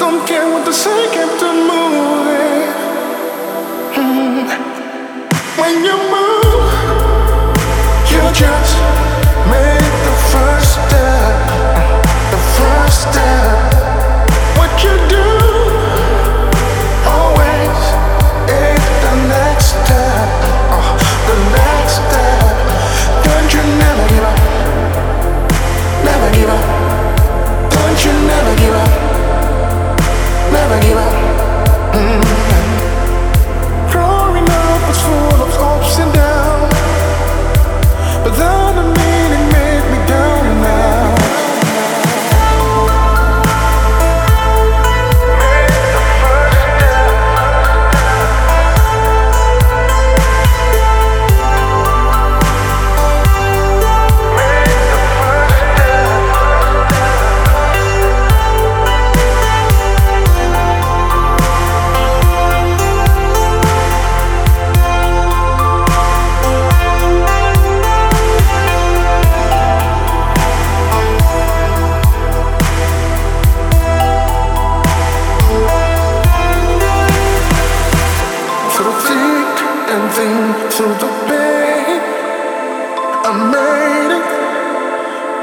don't care what they say, kept on moving. Mm. When you're ending to the pain. I made it,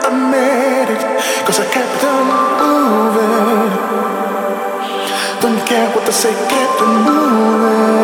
I made it, cause I kept on moving. Don't care what they say, kept on moving.